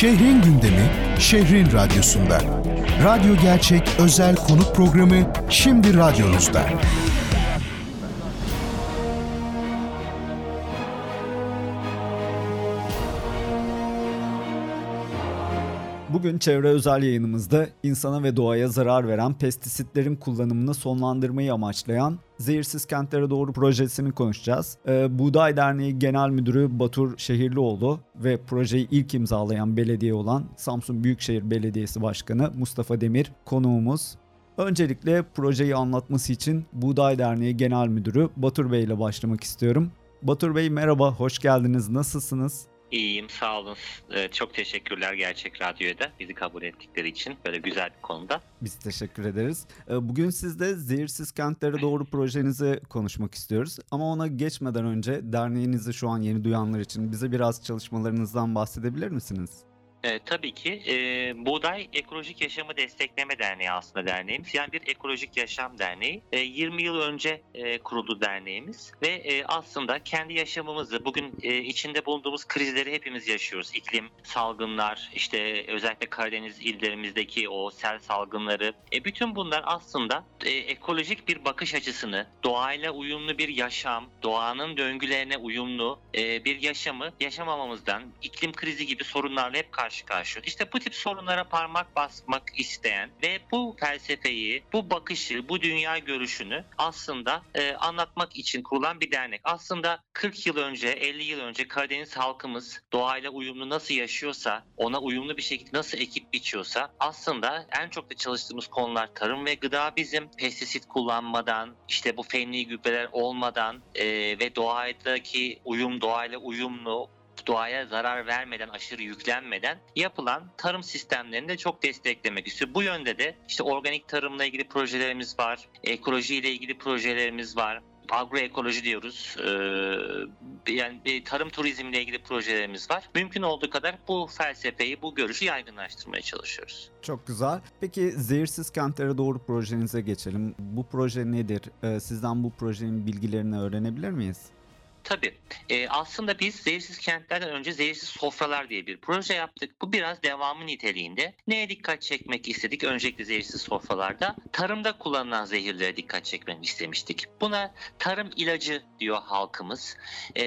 Şehrin gündemi, şehrin radyosunda. Radyo Gerçek özel konuk programı şimdi radyonuzda. Bugün çevre özel yayınımızda insana ve doğaya zarar veren pestisitlerin kullanımını sonlandırmayı amaçlayan Zehirsiz Kentlere Doğru projesini konuşacağız. Ee, Buğday Derneği Genel Müdürü Batur Şehirlioğlu ve projeyi ilk imzalayan belediye olan Samsun Büyükşehir Belediyesi Başkanı Mustafa Demir konuğumuz. Öncelikle projeyi anlatması için Buğday Derneği Genel Müdürü Batur Bey ile başlamak istiyorum. Batur Bey merhaba, hoş geldiniz. Nasılsınız? İyiyim, sağ olun. Ee, çok teşekkürler Gerçek Radyo'ya bizi kabul ettikleri için böyle güzel bir konuda. Biz teşekkür ederiz. Ee, bugün sizde Zehirsiz Kentlere Doğru projenizi konuşmak istiyoruz. Ama ona geçmeden önce derneğinizi şu an yeni duyanlar için bize biraz çalışmalarınızdan bahsedebilir misiniz? E, tabii ki. E, Buğday Ekolojik Yaşamı Destekleme Derneği aslında derneğimiz. Yani bir ekolojik yaşam derneği. E, 20 yıl önce e, kuruldu derneğimiz. Ve e, aslında kendi yaşamımızı, bugün e, içinde bulunduğumuz krizleri hepimiz yaşıyoruz. İklim, salgınlar, işte özellikle Karadeniz illerimizdeki o sel salgınları. E, bütün bunlar aslında e, ekolojik bir bakış açısını, doğayla uyumlu bir yaşam, doğanın döngülerine uyumlu e, bir yaşamı yaşamamamızdan, iklim krizi gibi sorunlarla hep karşı karşı karşıya. İşte bu tip sorunlara parmak basmak isteyen ve bu felsefeyi, bu bakışı, bu dünya görüşünü aslında e, anlatmak için kurulan bir dernek. Aslında 40 yıl önce, 50 yıl önce Karadeniz halkımız doğayla uyumlu nasıl yaşıyorsa, ona uyumlu bir şekilde nasıl ekip biçiyorsa aslında en çok da çalıştığımız konular tarım ve gıda bizim. Pestisit kullanmadan, işte bu fenli gübreler olmadan e, ve doğadaki uyum, doğayla uyumlu doğaya zarar vermeden, aşırı yüklenmeden yapılan tarım sistemlerini de çok desteklemek istiyor. Bu yönde de işte organik tarımla ilgili projelerimiz var, ekoloji ile ilgili projelerimiz var agroekoloji diyoruz. Ee, yani tarım turizmle ilgili projelerimiz var. Mümkün olduğu kadar bu felsefeyi, bu görüşü yaygınlaştırmaya çalışıyoruz. Çok güzel. Peki Zehirsiz Kentlere Doğru projenize geçelim. Bu proje nedir? Ee, sizden bu projenin bilgilerini öğrenebilir miyiz? Tabii. E, aslında biz zehirsiz kentlerden önce zehirsiz sofralar diye bir proje yaptık. Bu biraz devamı niteliğinde. Neye dikkat çekmek istedik? Öncelikle zehirsiz sofralarda tarımda kullanılan zehirlere dikkat çekmek istemiştik. Buna tarım ilacı diyor halkımız e,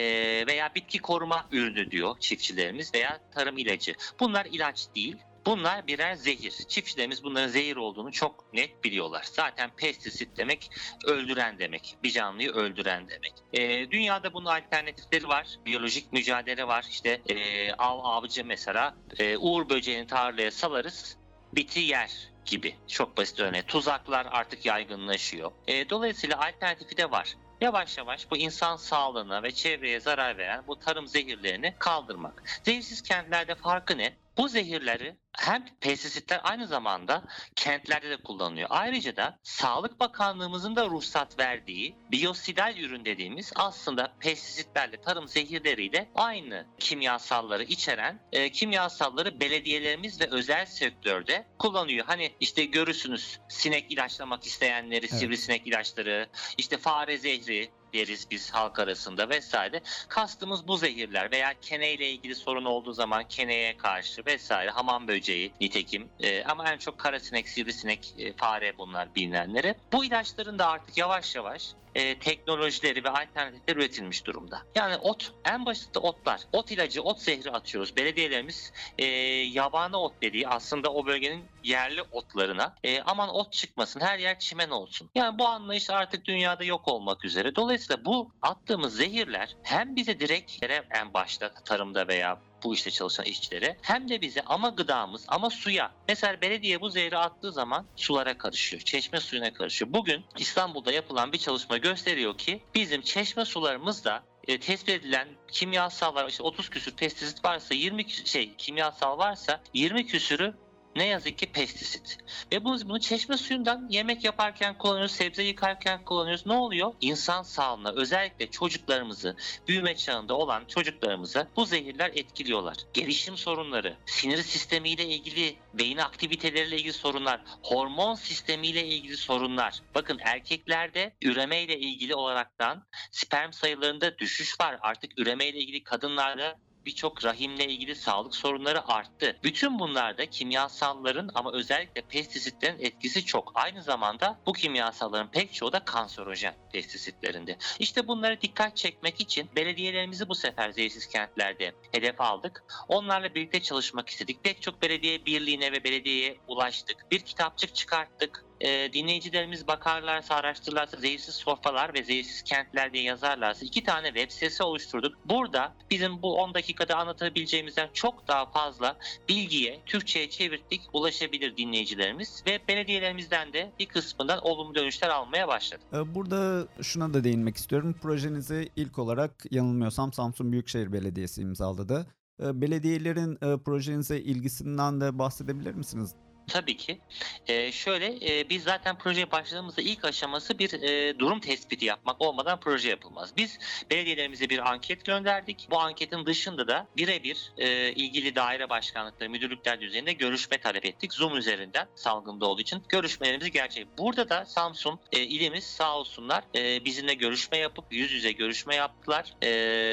veya bitki koruma ürünü diyor çiftçilerimiz veya tarım ilacı. Bunlar ilaç değil. Bunlar birer zehir. Çiftçilerimiz bunların zehir olduğunu çok net biliyorlar. Zaten pestisit demek öldüren demek. Bir canlıyı öldüren demek. E, dünyada bunun alternatifleri var. Biyolojik mücadele var. İşte e, av avcı mesela e, uğur böceğini tarlaya salarız biti yer gibi. Çok basit örneği. Tuzaklar artık yaygınlaşıyor. E, dolayısıyla alternatifi de var yavaş yavaş bu insan sağlığına ve çevreye zarar veren bu tarım zehirlerini kaldırmak. Zehirsiz kentlerde farkı ne? Bu zehirleri hem pestisitler aynı zamanda kentlerde de kullanılıyor. Ayrıca da Sağlık Bakanlığımızın da ruhsat verdiği biyosidal ürün dediğimiz aslında pestisitlerle tarım zehirleriyle aynı kimyasalları içeren e, kimyasalları belediyelerimiz ve özel sektörde kullanıyor. Hani işte görürsünüz sinek ilaçlamak isteyenleri, evet. sivrisinek ilaçları, işte fare zehri, deriz biz halk arasında vesaire. Kastımız bu zehirler veya kene ile ilgili sorun olduğu zaman keneye karşı vesaire hamam böceği nitekim e, ama en çok karasinek, sivrisinek, e, fare bunlar bilinenleri. Bu ilaçların da artık yavaş yavaş e, teknolojileri ve alternatifler üretilmiş durumda. Yani ot, en basit otlar. Ot ilacı, ot zehri atıyoruz. Belediyelerimiz e, yabani ot dediği aslında o bölgenin yerli otlarına e, aman ot çıkmasın, her yer çimen olsun. Yani bu anlayış artık dünyada yok olmak üzere. Dolayısıyla bu attığımız zehirler hem bize direkt en başta tarımda veya bu işte çalışan işçilere hem de bize ama gıdamız ama suya. Mesela belediye bu zehri attığı zaman sulara karışıyor. Çeşme suyuna karışıyor. Bugün İstanbul'da yapılan bir çalışma gösteriyor ki bizim çeşme sularımızda e, tespit edilen kimyasallar işte 30 küsür pestisit varsa 20 şey kimyasal varsa 20 küsürü ne yazık ki pestisit. Ve bunu, bunu çeşme suyundan yemek yaparken kullanıyoruz, sebze yıkarken kullanıyoruz. Ne oluyor? İnsan sağlığına özellikle çocuklarımızı, büyüme çağında olan çocuklarımıza bu zehirler etkiliyorlar. Gelişim sorunları, sinir sistemiyle ilgili, beyin aktiviteleriyle ilgili sorunlar, hormon sistemiyle ilgili sorunlar. Bakın erkeklerde üremeyle ilgili olaraktan sperm sayılarında düşüş var. Artık üremeyle ilgili kadınlarda birçok rahimle ilgili sağlık sorunları arttı. Bütün bunlarda kimyasalların ama özellikle pestisitlerin etkisi çok. Aynı zamanda bu kimyasalların pek çoğu da kanserojen pestisitlerinde. İşte bunları dikkat çekmek için belediyelerimizi bu sefer zehirsiz kentlerde hedef aldık. Onlarla birlikte çalışmak istedik. Pek çok belediye birliğine ve belediyeye ulaştık. Bir kitapçık çıkarttık e, dinleyicilerimiz bakarlarsa, araştırırlarsa zehirsiz sofralar ve zehirsiz kentler diye yazarlarsa iki tane web sitesi oluşturduk. Burada bizim bu 10 dakikada anlatabileceğimizden çok daha fazla bilgiye Türkçe'ye çevirdik, ulaşabilir dinleyicilerimiz ve belediyelerimizden de bir kısmından olumlu dönüşler almaya başladı. Ee, burada şuna da değinmek istiyorum. Projenizi ilk olarak yanılmıyorsam Samsun Büyükşehir Belediyesi imzaladı. Ee, belediyelerin e, projenize ilgisinden de bahsedebilir misiniz? Tabii ki. Ee, şöyle e, biz zaten projeye başladığımızda ilk aşaması bir e, durum tespiti yapmak olmadan proje yapılmaz. Biz belediyelerimize bir anket gönderdik. Bu anketin dışında da birebir e, ilgili daire başkanlıkları, müdürlükler düzeyinde görüşme talep ettik. Zoom üzerinden salgında olduğu için görüşmelerimizi gerçek. Burada da Samsun e, ilimiz sağ olsunlar e, bizimle görüşme yapıp yüz yüze görüşme yaptılar e,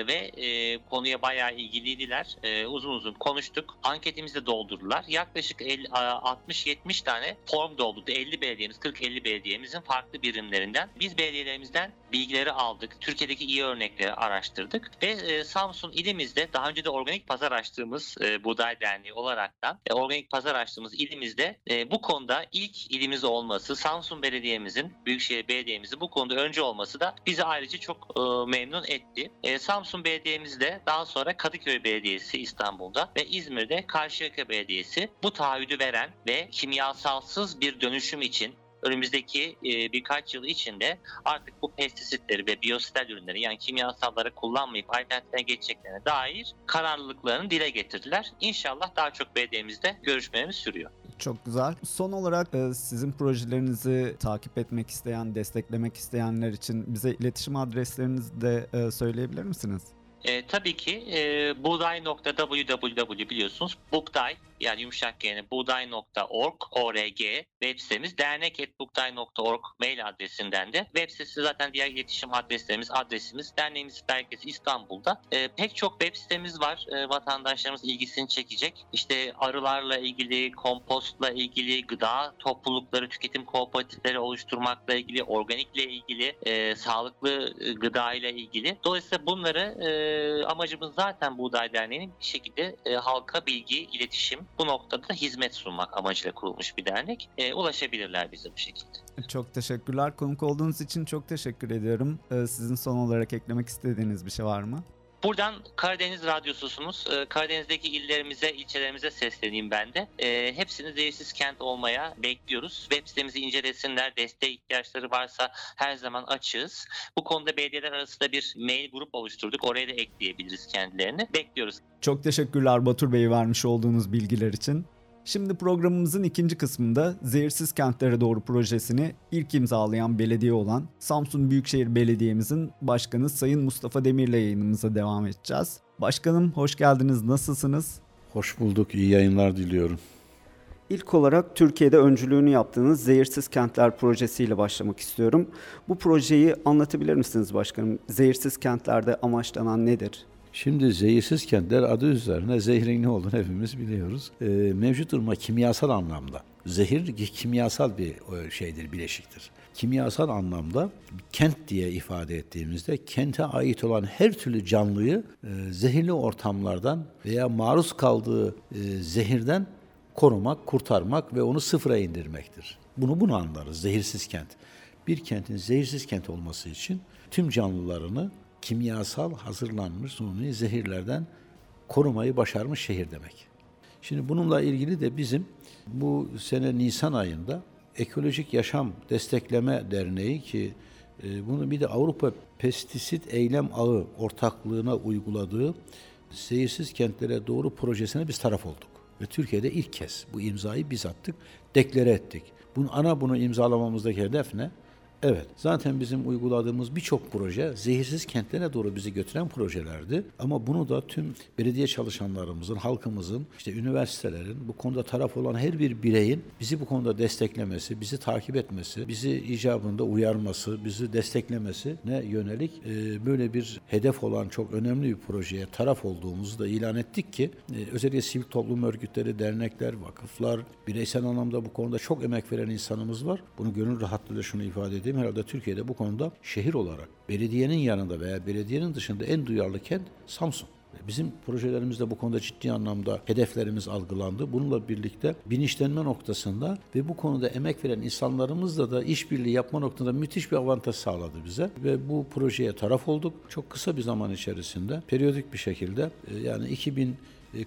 ve e, konuya bayağı ilgiliydiler. E, uzun uzun konuştuk. Anketimizi doldurdular. Yaklaşık 50, 60-70 tane form doldurdu. 50 belediyemiz, 40-50 belediyemizin farklı birimlerinden. Biz belediyelerimizden bilgileri aldık. Türkiye'deki iyi örnekleri araştırdık ve e, Samsun ilimizde daha önce de organik pazar açtığımız e, Buğday Derneği olaraktan e, organik pazar açtığımız ilimizde e, bu konuda ilk ilimiz olması, Samsun Belediye'mizin, Büyükşehir Belediye'mizin bu konuda önce olması da bizi ayrıca çok e, memnun etti. E, Samsun Belediye'mizde daha sonra Kadıköy Belediyesi İstanbul'da ve İzmir'de Karşıyaka Belediyesi bu taahhüdü veren ve kimyasalsız bir dönüşüm için önümüzdeki e, birkaç yıl içinde artık bu pestisitleri ve biyosidal ürünleri yani kimyasalları kullanmayıp alternatifine geçeceklerine dair kararlılıklarını dile getirdiler. İnşallah daha çok belediyemizde görüşmelerimiz sürüyor. Çok güzel. Son olarak e, sizin projelerinizi takip etmek isteyen, desteklemek isteyenler için bize iletişim adreslerinizi de e, söyleyebilir misiniz? E, tabii ki e, buğday.www biliyorsunuz. Buğday yani yumuşak yani buğday.org org web sitemiz dernek.buğday.org mail adresinden de. Web sitesi zaten diğer iletişim adreslerimiz adresimiz. Derneğimiz merkezi İstanbul'da. E, pek çok web sitemiz var. E, vatandaşlarımız ilgisini çekecek. İşte arılarla ilgili kompostla ilgili gıda toplulukları tüketim kooperatifleri oluşturmakla ilgili organikle ilgili e, sağlıklı e, gıda ile ilgili. Dolayısıyla bunları e, amacımız zaten Buğday Derneği'nin bir şekilde e, halka bilgi iletişim bu noktada da hizmet sunmak amacıyla kurulmuş bir dernek. E, ulaşabilirler bize bu şekilde. Çok teşekkürler. Konuk olduğunuz için çok teşekkür ediyorum. Ee, sizin son olarak eklemek istediğiniz bir şey var mı? Buradan Karadeniz Radyosu'sunuz. Ee, Karadeniz'deki illerimize, ilçelerimize sesleneyim ben de. Ee, hepsini zehirsiz kent olmaya bekliyoruz. Web sitemizi incelesinler. Desteğe ihtiyaçları varsa her zaman açığız. Bu konuda belediyeler arasında bir mail grup oluşturduk. Oraya da ekleyebiliriz kendilerini. Bekliyoruz. Çok teşekkürler Batur Bey vermiş olduğunuz bilgiler için. Şimdi programımızın ikinci kısmında Zehirsiz Kentlere Doğru projesini ilk imzalayan belediye olan Samsun Büyükşehir Belediye'mizin başkanı Sayın Mustafa Demir'le yayınımıza devam edeceğiz. Başkanım hoş geldiniz, nasılsınız? Hoş bulduk, iyi yayınlar diliyorum. İlk olarak Türkiye'de öncülüğünü yaptığınız Zehirsiz Kentler projesiyle başlamak istiyorum. Bu projeyi anlatabilir misiniz başkanım? Zehirsiz kentlerde amaçlanan nedir? Şimdi zehirsiz kentler adı üzerine zehrin ne olduğunu hepimiz biliyoruz. Ee, mevcut duruma kimyasal anlamda. Zehir kimyasal bir şeydir, bileşiktir. Kimyasal anlamda kent diye ifade ettiğimizde kente ait olan her türlü canlıyı e, zehirli ortamlardan veya maruz kaldığı e, zehirden korumak, kurtarmak ve onu sıfıra indirmektir. Bunu bunu anlarız, zehirsiz kent. Bir kentin zehirsiz kent olması için tüm canlılarını kimyasal hazırlanmış suni zehirlerden korumayı başarmış şehir demek. Şimdi bununla ilgili de bizim bu sene Nisan ayında Ekolojik Yaşam Destekleme Derneği ki e, bunu bir de Avrupa Pestisit Eylem Ağı ortaklığına uyguladığı Zehirsiz Kentlere Doğru projesine biz taraf olduk. Ve Türkiye'de ilk kez bu imzayı biz attık, deklare ettik. Bunu, ana bunu imzalamamızdaki hedef ne? Evet. Zaten bizim uyguladığımız birçok proje zehirsiz kentlere doğru bizi götüren projelerdi. Ama bunu da tüm belediye çalışanlarımızın, halkımızın, işte üniversitelerin, bu konuda taraf olan her bir bireyin bizi bu konuda desteklemesi, bizi takip etmesi, bizi icabında uyarması, bizi desteklemesi ne yönelik e, böyle bir hedef olan çok önemli bir projeye taraf olduğumuzu da ilan ettik ki e, özellikle sivil toplum örgütleri, dernekler, vakıflar, bireysel anlamda bu konuda çok emek veren insanımız var. Bunu gönül rahatlığıyla şunu ifade edeyim. Herhalde Türkiye'de bu konuda şehir olarak belediyenin yanında veya belediyenin dışında en duyarlı kent Samsun. Bizim projelerimizde bu konuda ciddi anlamda hedeflerimiz algılandı. Bununla birlikte bilinçlenme noktasında ve bu konuda emek veren insanlarımızla da işbirliği yapma noktasında müthiş bir avantaj sağladı bize. Ve bu projeye taraf olduk. Çok kısa bir zaman içerisinde periyodik bir şekilde e, yani 2000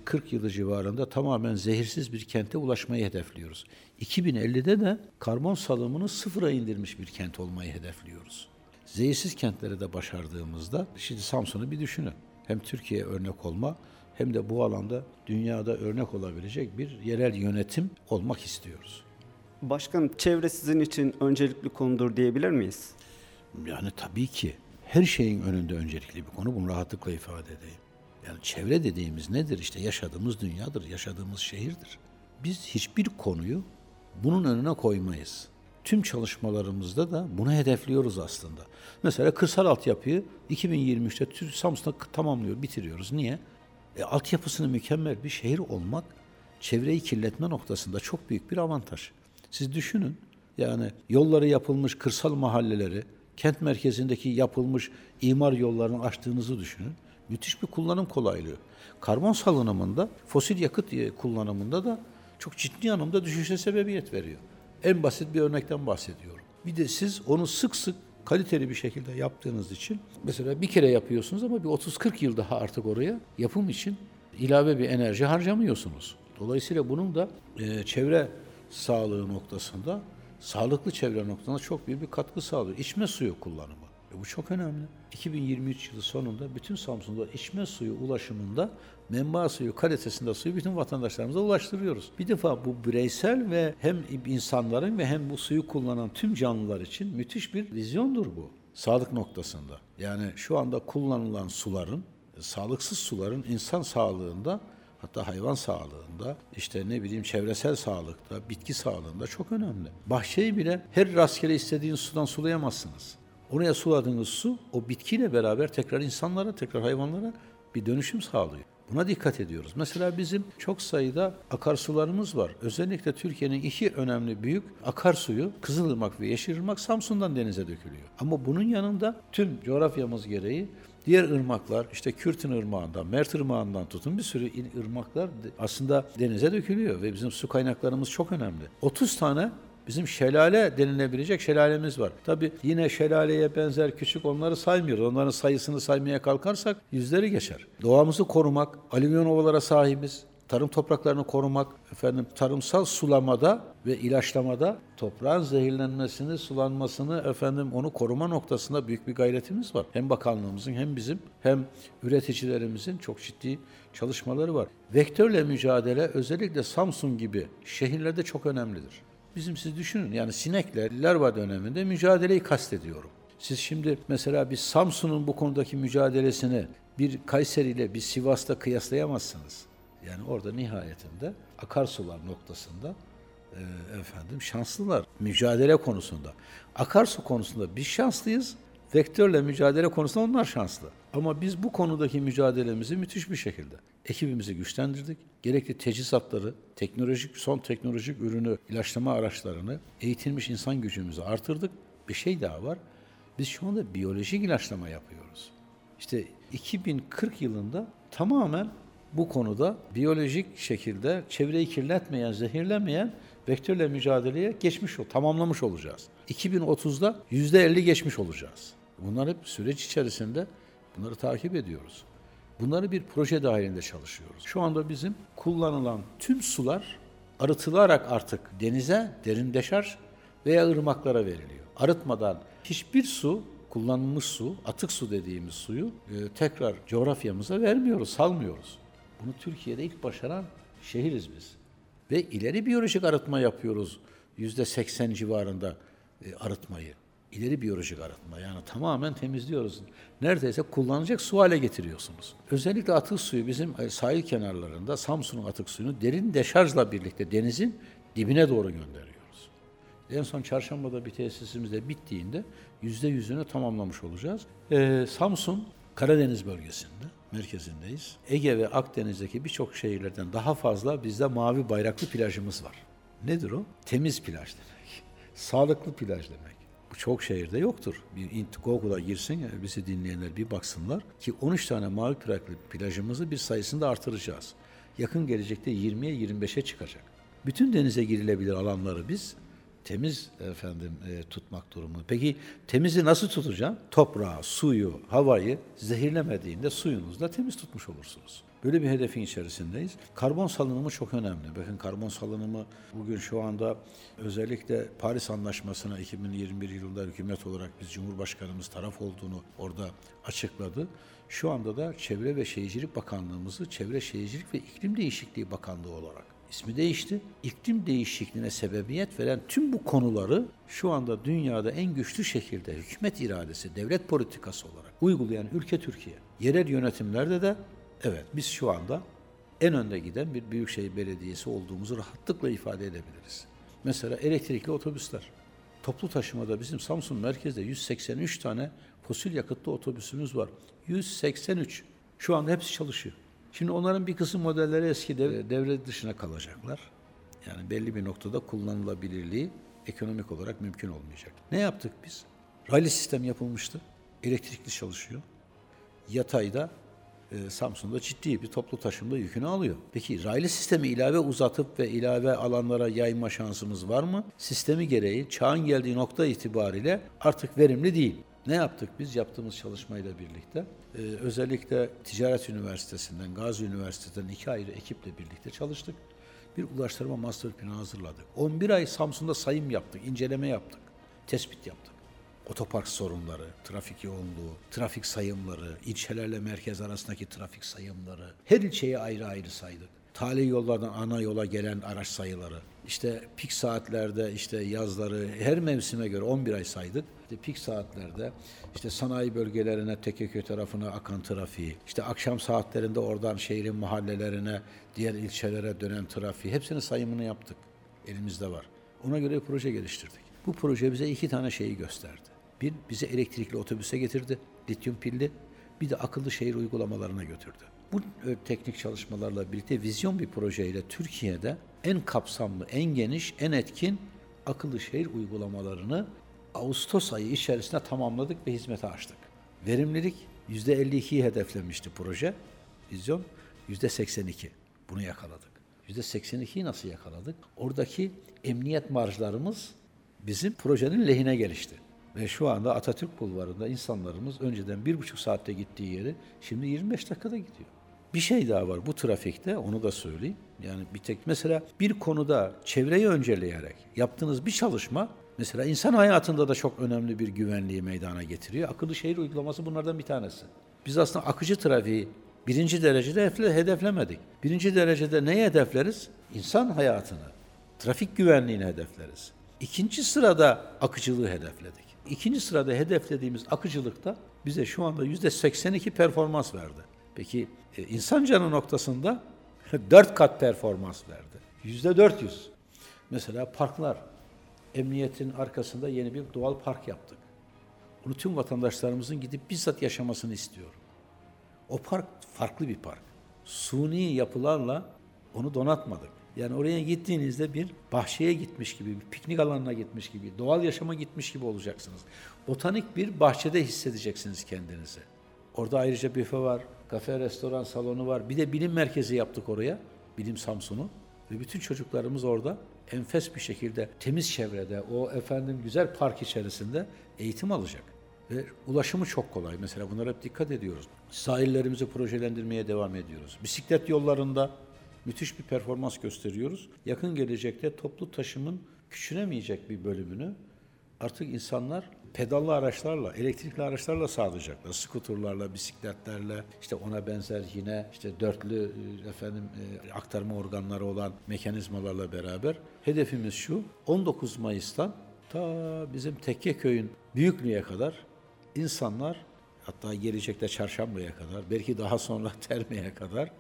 40 yılı civarında tamamen zehirsiz bir kente ulaşmayı hedefliyoruz. 2050'de de karbon salımını sıfıra indirmiş bir kent olmayı hedefliyoruz. Zehirsiz kentleri de başardığımızda şimdi Samsun'u bir düşünün. Hem Türkiye örnek olma hem de bu alanda dünyada örnek olabilecek bir yerel yönetim olmak istiyoruz. Başkanım çevre sizin için öncelikli konudur diyebilir miyiz? Yani tabii ki her şeyin önünde öncelikli bir konu. Bunu rahatlıkla ifade edeyim. Yani çevre dediğimiz nedir? İşte yaşadığımız dünyadır, yaşadığımız şehirdir. Biz hiçbir konuyu bunun önüne koymayız. Tüm çalışmalarımızda da bunu hedefliyoruz aslında. Mesela kırsal altyapıyı 2023'te Türk Samsun'da tamamlıyor, bitiriyoruz. Niye? E, altyapısını mükemmel bir şehir olmak çevreyi kirletme noktasında çok büyük bir avantaj. Siz düşünün yani yolları yapılmış kırsal mahalleleri, kent merkezindeki yapılmış imar yollarını açtığınızı düşünün. Müthiş bir kullanım kolaylığı. Karbon salınımında, fosil yakıt kullanımında da çok ciddi anlamda düşüşe sebebiyet veriyor. En basit bir örnekten bahsediyorum. Bir de siz onu sık sık kaliteli bir şekilde yaptığınız için mesela bir kere yapıyorsunuz ama bir 30-40 yıl daha artık oraya yapım için ilave bir enerji harcamıyorsunuz. Dolayısıyla bunun da e, çevre sağlığı noktasında, sağlıklı çevre noktasında çok büyük bir katkı sağlıyor. İçme suyu kullanımı. E bu çok önemli. 2023 yılı sonunda bütün Samsun'da içme suyu ulaşımında menba suyu kalitesinde suyu bütün vatandaşlarımıza ulaştırıyoruz. Bir defa bu bireysel ve hem insanların ve hem bu suyu kullanan tüm canlılar için müthiş bir vizyondur bu. Sağlık noktasında. Yani şu anda kullanılan suların, sağlıksız suların insan sağlığında hatta hayvan sağlığında, işte ne bileyim çevresel sağlıkta, bitki sağlığında çok önemli. Bahçeyi bile her rastgele istediğin sudan sulayamazsınız. Oraya suladığınız su o bitkiyle beraber tekrar insanlara, tekrar hayvanlara bir dönüşüm sağlıyor. Buna dikkat ediyoruz. Mesela bizim çok sayıda akarsularımız var. Özellikle Türkiye'nin iki önemli büyük akarsuyu Kızılırmak ve Yeşilırmak Samsun'dan denize dökülüyor. Ama bunun yanında tüm coğrafyamız gereği diğer ırmaklar işte Kürtün ırmağından, Mert ırmağından tutun bir sürü ırmaklar aslında denize dökülüyor ve bizim su kaynaklarımız çok önemli. 30 tane Bizim şelale denilebilecek şelalemiz var. Tabi yine şelaleye benzer küçük onları saymıyoruz. Onların sayısını saymaya kalkarsak yüzleri geçer. Doğamızı korumak, alüvyon ovalara sahibiz tarım topraklarını korumak, efendim tarımsal sulamada ve ilaçlamada toprağın zehirlenmesini, sulanmasını, efendim onu koruma noktasında büyük bir gayretimiz var. Hem bakanlığımızın hem bizim hem üreticilerimizin çok ciddi çalışmaları var. Vektörle mücadele özellikle Samsun gibi şehirlerde çok önemlidir. Bizim siz düşünün yani sinekler larva döneminde mücadeleyi kastediyorum. Siz şimdi mesela bir Samsun'un bu konudaki mücadelesini bir Kayseri ile bir Sivas'ta kıyaslayamazsınız. Yani orada nihayetinde akarsular noktasında e, efendim şanslılar mücadele konusunda. Akarsu konusunda biz şanslıyız. Vektörle mücadele konusunda onlar şanslı. Ama biz bu konudaki mücadelemizi müthiş bir şekilde ekibimizi güçlendirdik. Gerekli teçhizatları, teknolojik son teknolojik ürünü, ilaçlama araçlarını, eğitilmiş insan gücümüzü artırdık. Bir şey daha var. Biz şu anda biyolojik ilaçlama yapıyoruz. İşte 2040 yılında tamamen bu konuda biyolojik şekilde çevreyi kirletmeyen, zehirlemeyen vektörle mücadeleye geçmiş, tamamlamış olacağız. 2030'da %50 geçmiş olacağız. Bunlar hep süreç içerisinde bunları takip ediyoruz. Bunları bir proje dahilinde çalışıyoruz. Şu anda bizim kullanılan tüm sular arıtılarak artık denize, derin veya ırmaklara veriliyor. Arıtmadan hiçbir su, kullanılmış su, atık su dediğimiz suyu e, tekrar coğrafyamıza vermiyoruz, salmıyoruz. Bunu Türkiye'de ilk başaran şehiriz biz. Ve ileri biyolojik arıtma yapıyoruz. Yüzde seksen civarında e, arıtmayı. İleri biyolojik arıtma yani tamamen temizliyoruz. Neredeyse kullanacak su hale getiriyorsunuz. Özellikle atık suyu bizim e, sahil kenarlarında Samsun'un atık suyunu derin deşarjla birlikte denizin dibine doğru gönderiyoruz. En son çarşambada bir tesisimizde bittiğinde yüzde yüzünü tamamlamış olacağız. Ee, Samsun Karadeniz bölgesinde merkezindeyiz. Ege ve Akdeniz'deki birçok şehirlerden daha fazla bizde mavi bayraklı plajımız var. Nedir o? Temiz plaj demek. Sağlıklı plaj demek. Çok şehirde yoktur. Bir Google'a girsin bizi dinleyenler bir baksınlar ki 13 tane mavi bayraklı plajımızı bir sayısını da artıracağız. Yakın gelecekte 20'ye 25'e çıkacak. Bütün denize girilebilir alanları biz temiz efendim e, tutmak durumunda. Peki temizi nasıl tutacağım? Toprağı, suyu, havayı zehirlemediğinde suyunuzla temiz tutmuş olursunuz. Böyle bir hedefin içerisindeyiz. Karbon salınımı çok önemli. Bakın karbon salınımı bugün şu anda özellikle Paris Anlaşması'na 2021 yılında hükümet olarak biz Cumhurbaşkanımız taraf olduğunu orada açıkladı. Şu anda da Çevre ve Şehircilik Bakanlığımızı Çevre Şehircilik ve İklim Değişikliği Bakanlığı olarak ismi değişti. İklim değişikliğine sebebiyet veren tüm bu konuları şu anda dünyada en güçlü şekilde hükümet iradesi, devlet politikası olarak uygulayan ülke Türkiye. Yerel yönetimlerde de evet biz şu anda en önde giden bir büyükşehir belediyesi olduğumuzu rahatlıkla ifade edebiliriz. Mesela elektrikli otobüsler. Toplu taşımada bizim Samsun merkezde 183 tane fosil yakıtlı otobüsümüz var. 183. Şu anda hepsi çalışıyor. Şimdi onların bir kısım modelleri eski devre, devre dışına kalacaklar. Yani belli bir noktada kullanılabilirliği ekonomik olarak mümkün olmayacak. Ne yaptık biz? Raylı sistem yapılmıştı. Elektrikli çalışıyor. Yatayda e, Samsun'da ciddi bir toplu taşımda yükünü alıyor. Peki raylı sistemi ilave uzatıp ve ilave alanlara yayma şansımız var mı? Sistemi gereği çağın geldiği nokta itibariyle artık verimli değil. Ne yaptık biz yaptığımız çalışmayla birlikte? Ee, özellikle Ticaret Üniversitesi'nden, Gazi Üniversitesi'nden iki ayrı ekiple birlikte çalıştık. Bir ulaştırma master planı hazırladık. 11 ay Samsun'da sayım yaptık, inceleme yaptık, tespit yaptık. Otopark sorunları, trafik yoğunluğu, trafik sayımları, ilçelerle merkez arasındaki trafik sayımları, her ilçeyi ayrı ayrı saydık. Tali yollardan ana yola gelen araç sayıları, işte pik saatlerde işte yazları her mevsime göre 11 ay saydık. İşte pik saatlerde işte sanayi bölgelerine Tekeköy tarafına akan trafiği, işte akşam saatlerinde oradan şehrin mahallelerine, diğer ilçelere dönen trafiği hepsinin sayımını yaptık. Elimizde var. Ona göre bir proje geliştirdik. Bu proje bize iki tane şeyi gösterdi. Bir, bize elektrikli otobüse getirdi, lityum pilli. Bir de akıllı şehir uygulamalarına götürdü. Bu e, teknik çalışmalarla birlikte vizyon bir projeyle Türkiye'de en kapsamlı, en geniş, en etkin akıllı şehir uygulamalarını Ağustos ayı içerisinde tamamladık ve hizmete açtık. Verimlilik %52'yi hedeflemişti proje. Vizyon %82. Bunu yakaladık. %82'yi nasıl yakaladık? Oradaki emniyet marjlarımız bizim projenin lehine gelişti. Ve şu anda Atatürk Bulvarı'nda insanlarımız önceden bir buçuk saatte gittiği yeri şimdi 25 dakikada gidiyor. Bir şey daha var bu trafikte onu da söyleyeyim. Yani bir tek mesela bir konuda çevreyi önceleyerek yaptığınız bir çalışma mesela insan hayatında da çok önemli bir güvenliği meydana getiriyor. Akıllı şehir uygulaması bunlardan bir tanesi. Biz aslında akıcı trafiği birinci derecede hedeflemedik. Birinci derecede neyi hedefleriz? İnsan hayatını, trafik güvenliğini hedefleriz. İkinci sırada akıcılığı hedefledik. İkinci sırada hedeflediğimiz akıcılıkta bize şu anda yüzde 82 performans verdi. Peki e, insan canı noktasında 4 kat performans verdi. Yüzde 400. Mesela parklar. Emniyetin arkasında yeni bir doğal park yaptık. Bunu tüm vatandaşlarımızın gidip bizzat yaşamasını istiyorum. O park farklı bir park. Suni yapılarla onu donatmadık. Yani oraya gittiğinizde bir bahçeye gitmiş gibi, bir piknik alanına gitmiş gibi, doğal yaşama gitmiş gibi olacaksınız. Botanik bir bahçede hissedeceksiniz kendinizi. Orada ayrıca büfe var, kafe, restoran salonu var. Bir de bilim merkezi yaptık oraya, Bilim Samsun'u. Ve bütün çocuklarımız orada enfes bir şekilde temiz çevrede, o efendim güzel park içerisinde eğitim alacak. Ve ulaşımı çok kolay. Mesela bunlara hep dikkat ediyoruz. Sahillerimizi projelendirmeye devam ediyoruz. Bisiklet yollarında müthiş bir performans gösteriyoruz. Yakın gelecekte toplu taşımın küçülemeyecek bir bölümünü artık insanlar pedallı araçlarla, elektrikli araçlarla sağlayacaklar. Skuturlarla, bisikletlerle, işte ona benzer yine işte dörtlü e, efendim e, aktarma organları olan mekanizmalarla beraber hedefimiz şu. 19 Mayıs'tan Ta bizim Tekkeköy'ün Büyüklüğe kadar insanlar hatta gelecekte Çarşamba'ya kadar belki daha sonra Terme'ye kadar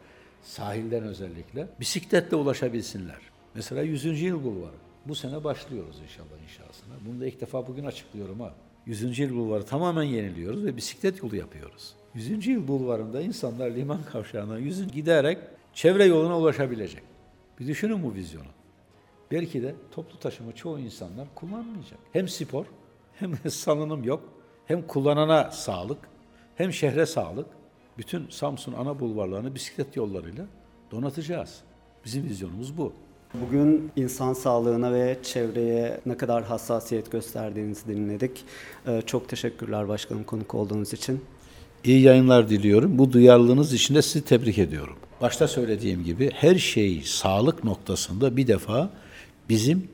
sahilden özellikle bisikletle ulaşabilsinler. Mesela 100. yıl bulvarı. Bu sene başlıyoruz inşallah inşasına. Bunu da ilk defa bugün açıklıyorum ha. 100. yıl bulvarı tamamen yeniliyoruz ve bisiklet yolu yapıyoruz. 100. yıl bulvarında insanlar liman kavşağına yüzün giderek çevre yoluna ulaşabilecek. Bir düşünün bu vizyonu. Belki de toplu taşıma çoğu insanlar kullanmayacak. Hem spor, hem salınım yok, hem kullanana sağlık, hem şehre sağlık. Bütün Samsun ana bulvarlarını bisiklet yollarıyla donatacağız. Bizim vizyonumuz bu. Bugün insan sağlığına ve çevreye ne kadar hassasiyet gösterdiğinizi dinledik. Ee, Çok teşekkürler başkanım konuk olduğunuz için. İyi yayınlar diliyorum. Bu duyarlılığınız için de sizi tebrik ediyorum. Başta söylediğim gibi her şey sağlık noktasında bir defa bizim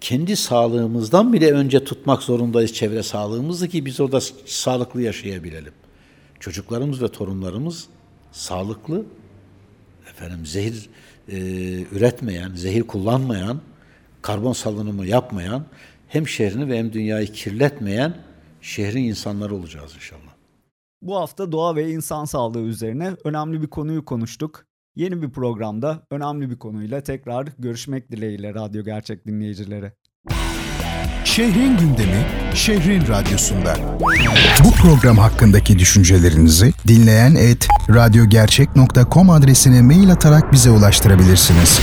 kendi sağlığımızdan bile önce tutmak zorundayız çevre sağlığımızı ki biz orada sağlıklı yaşayabilelim. Çocuklarımız ve torunlarımız sağlıklı, efendim zehir e, üretmeyen, zehir kullanmayan, karbon salınımı yapmayan, hem şehrini ve hem dünyayı kirletmeyen şehrin insanları olacağız inşallah. Bu hafta doğa ve insan sağlığı üzerine önemli bir konuyu konuştuk. Yeni bir programda önemli bir konuyla tekrar görüşmek dileğiyle radyo gerçek dinleyicileri. Şehrin gündemi, şehrin radyosunda. Bu program hakkındaki düşüncelerinizi dinleyen et radyogercek.com adresine mail atarak bize ulaştırabilirsiniz.